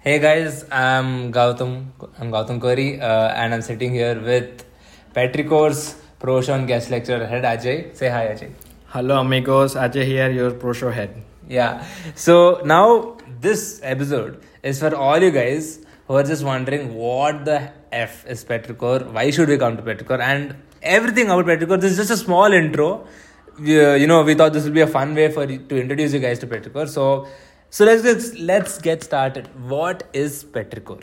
Hey guys, I'm Gautam. I'm Gautam Kori, uh, and I'm sitting here with Petrichor's Proshon guest lecturer head Ajay. Say hi, Ajay. Hello, amigos. Ajay here, your pro show head. Yeah. So now this episode is for all you guys who are just wondering what the f is Petrichor, why should we come to Petrichor, and everything about Petrichor. This is just a small intro. We, uh, you know, we thought this would be a fun way for you, to introduce you guys to Petrichor. So, so let's get, let's get started. What is Petrichor?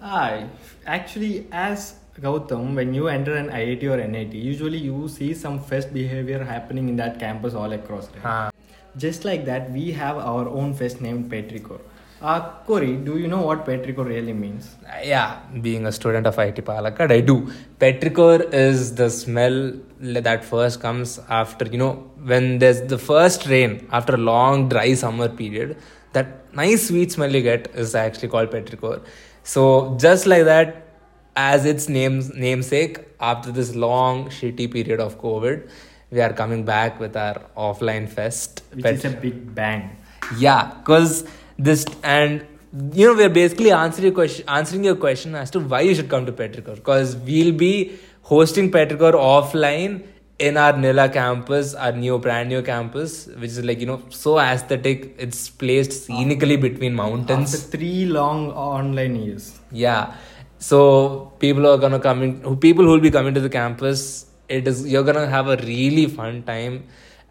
Hi. Actually, as Gautam, when you enter an IIT or NIT, usually you see some fest behavior happening in that campus all across. Right? Just like that, we have our own fest named Petrichor. Uh, Corey, do you know what Petrichor really means? Yeah, being a student of IIT Palakkad, I do. Petrichor is the smell that first comes after, you know, when there's the first rain after a long dry summer period. That nice sweet smell you get is actually called petrichor. So, just like that, as its name's namesake, after this long shitty period of COVID, we are coming back with our offline fest. Which is a big bang. yeah, because this and you know we're basically answering your question, answering your question as to why you should come to Petrichor. Because we'll be hosting Petrichor offline in our Nila campus, our new brand new campus, which is like you know so aesthetic. It's placed scenically between mountains. After three long online years. Yeah. So people are gonna come in. People who will be coming to the campus. It is you're gonna have a really fun time,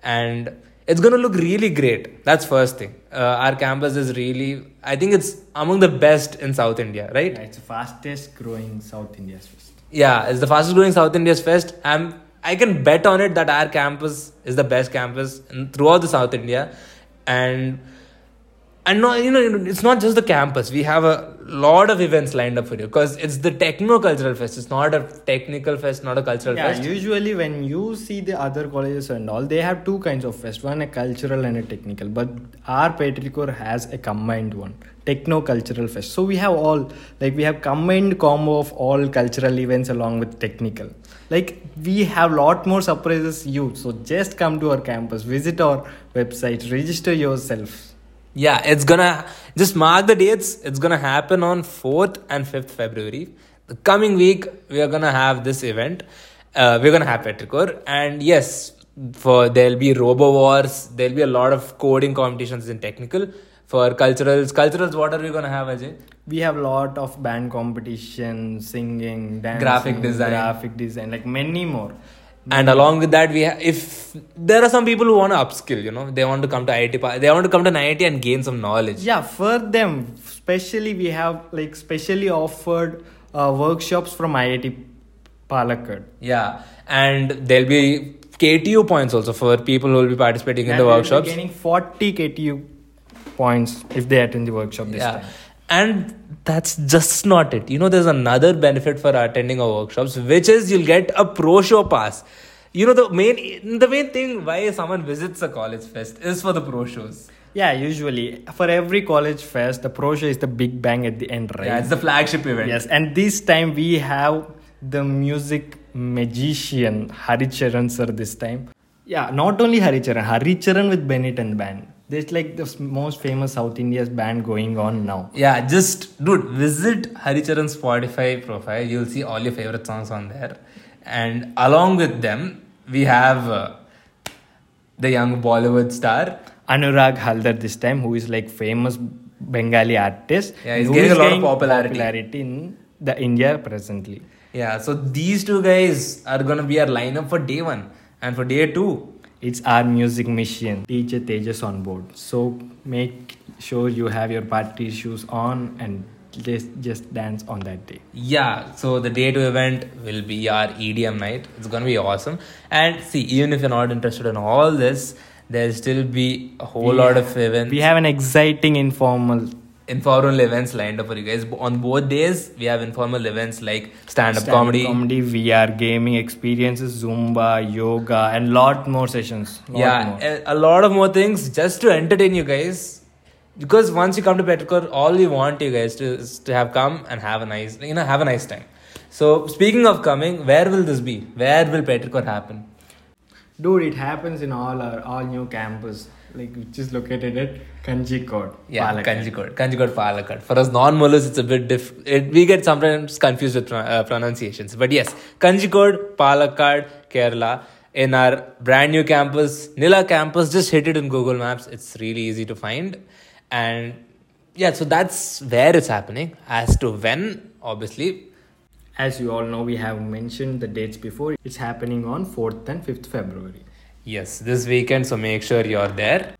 and it's gonna look really great. That's first thing. Uh, our campus is really. I think it's among the best in South India, right? It's the fastest growing South India's fest. Yeah, it's the fastest growing South India's fest. I'm. I can bet on it that our campus is the best campus in, throughout the South India, and and no, you know, it's not just the campus. We have a lot of events lined up for you because it's the techno cultural fest. It's not a technical fest, not a cultural Yeah, fest. usually when you see the other colleges and all, they have two kinds of fest one a cultural and a technical. But our Petrichor has a combined one techno cultural fest. So we have all, like, we have combined combo of all cultural events along with technical. Like, we have lot more surprises you. So just come to our campus, visit our website, register yourself. Yeah, it's gonna just mark the dates. It's gonna happen on 4th and 5th February. The coming week, we are gonna have this event. Uh, we're gonna have Petrichor, and yes, for there'll be robo wars. There'll be a lot of coding competitions in technical. For culturals, culturals, what are we gonna have, Ajay? we have a lot of band competition singing dancing Graphic design. graphic design like many more And along with that, we ha- if there are some people who want to upskill, you know, they want to come to IIT, they want to come to IIT and gain some knowledge. yeah for them especially we have like specially offered uh, workshops from iit palakkad Yeah, and there'll be KTU points also for people who will be participating in the workshops. gaining 40 ktu points if they attend the workshop this yeah, time and that's just not it. You know, there's another benefit for attending our workshops, which is you'll get a pro show pass. You know, the main the main thing why someone visits a college fest is for the pro shows. yeah usually for every college fest the pro show is the big bang at the end right Yeah, it's the flagship event. Yes, and this time we have the music magician Haricharan sir this time. Yeah, not only Haricharan, Haricharan with Bennett and band. There's like the most famous South India's band going on now. Yeah, just dude, visit Haricharan's Spotify profile. You'll see all your favorite songs on there, and along with them, we have uh, the young Bollywood star. Anurag Haldar this time, who is like famous Bengali artist. Yeah, he's getting a lot of popularity. popularity in the India presently. Yeah, so these two guys are gonna be our lineup for day one and for day two. It's our music mission, DJ Tejas on board. So make sure you have your party shoes on and just just dance on that day. Yeah, so the day two event will be our EDM night. It's gonna be awesome. And see, even if you're not interested in all this, there'll still be a whole We lot of events. We have an exciting informal informal events lined up for you guys. On both days, we have informal events like stand-up comedy. comedy, VR, gaming experiences, Zumba, yoga, and lot more sessions. Lot yeah, more. a, a lot of more things just to entertain you guys. Because once you come to Petrichor, all we want you guys to is to have come and have a nice, you know, have a nice time. So speaking of coming, where will this be? Where will Petrichor happen? Dude, it happens in all our all new campus. Like which is located at Kanjikode. Yeah, Palakkad. Kanjikode. Kanjikode Palakkad. For us non-Mallus, it's a bit diff. It, we get sometimes confused with uh, pronunciations. But yes, Kanjikode, Palakkad, Kerala. In our brand new campus, Nila campus, just hit it in Google Maps. It's really easy to find. And yeah, so that's where it's happening. As to when, obviously, As you all know, we have mentioned the dates before. It's happening on 4th and 5th February. Yes, this weekend, so make sure you're there.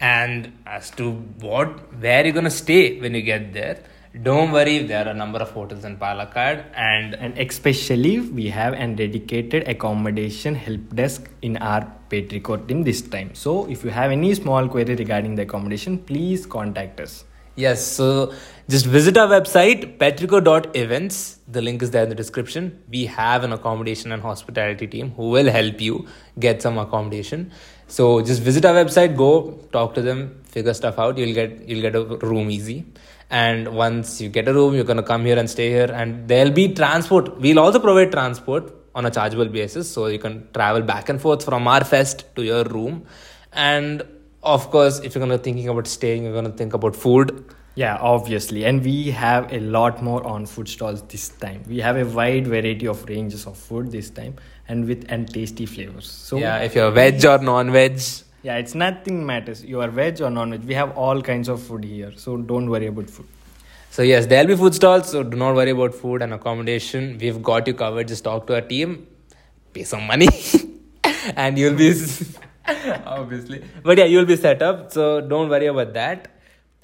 And as to what, where you're gonna stay when you get there, don't worry, there are a number of hotels in Palakkad, and And especially, we have a dedicated accommodation help desk in our Petrichor team this time. So, if you have any small query regarding the accommodation, please contact us. yes, so just visit our website petrichor.events. The link is there in the description. We have an accommodation and hospitality team who will help you get some accommodation. So just visit our website, go talk to them, figure stuff out. You'll get you'll get a room easy. And once you get a room, you're gonna come here and stay here, and there'll be transport. We'll also provide transport on a chargeable basis, so you can travel back and forth from our fest to your room. And of course, if you're gonna thinking about staying, you're gonna think about food. Yeah, obviously. And we have a lot more on food stalls this time. We have a wide variety of ranges of food this time and with and tasty flavors. So yeah, if you're veg or non-veg, yeah, it's nothing matters. You are veg or non-veg. We have all kinds of food here. So don't worry about food. So yes, there'll be food stalls. So do not worry about food and accommodation. We've got you covered. Just talk to our team, pay some money, and you'll be obviously. But yeah, you'll be set up. So don't worry about that.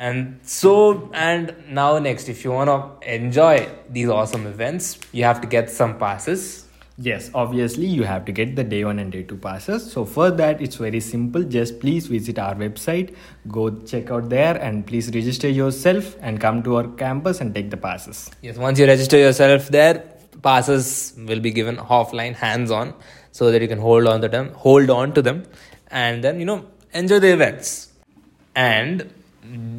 And so and now next, if you wanna enjoy these awesome events, you have to get some passes. Yes, obviously you have to get the day one and day two passes. So for that, it's very simple. Just please visit our website, go check out there, and please register yourself and come to our campus and take the passes. Yes, once you register yourself there, passes will be given offline, hands on, so that you can hold on to them, hold on to them, and then you know enjoy the events. And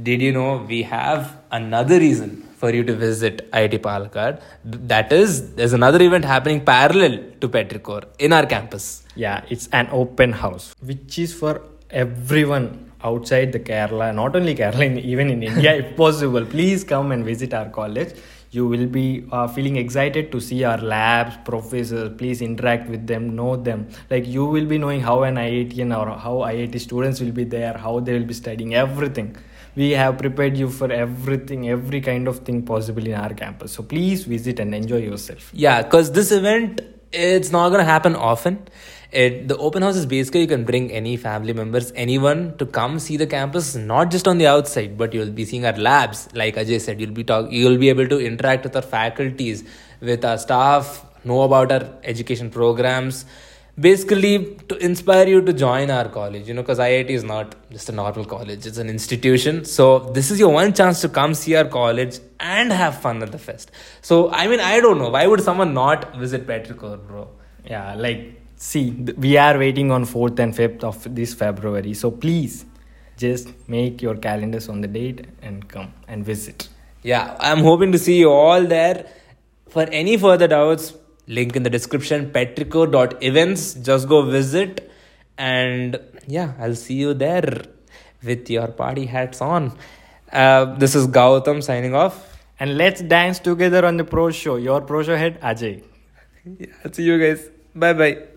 did you know we have another reason for you to visit IIT Palakkad? That is, there's another event happening parallel to Petrichor in our campus. Yeah, it's an open house, which is for everyone outside the Kerala, not only Kerala, even in India, if possible. Please come and visit our college. You will be uh, feeling excited to see our labs, professors. Please interact with them, know them. Like you will be knowing how an IITian or how IIT students will be there, how they will be studying everything. We have prepared you for everything, every kind of thing possible in our campus. So please visit and enjoy yourself. Yeah, because this event it's not gonna happen often. It the open house is basically you can bring any family members, anyone to come see the campus, not just on the outside, but you'll be seeing our labs. Like Ajay said, you'll be talk, you'll be able to interact with our faculties, with our staff, know about our education programs. Basically, to inspire you to join our college, you know, because IIT is not just a normal college, it's an institution. So, this is your one chance to come see our college and have fun at the fest. So, I mean, I don't know. Why would someone not visit Petrichor, bro? Yeah, like see, we are waiting on 4th and 5th of this February. So please just make your calendars on the date and come and visit. Yeah, I'm hoping to see you all there. For any further doubts, link in the description petrichor.events. Just go visit. And yeah, I'll see you there with your party hats on. Uh, this is Gautam signing off. And let's dance together on the pro show. Your pro show head Ajay. Yeah, see you guys. Bye bye.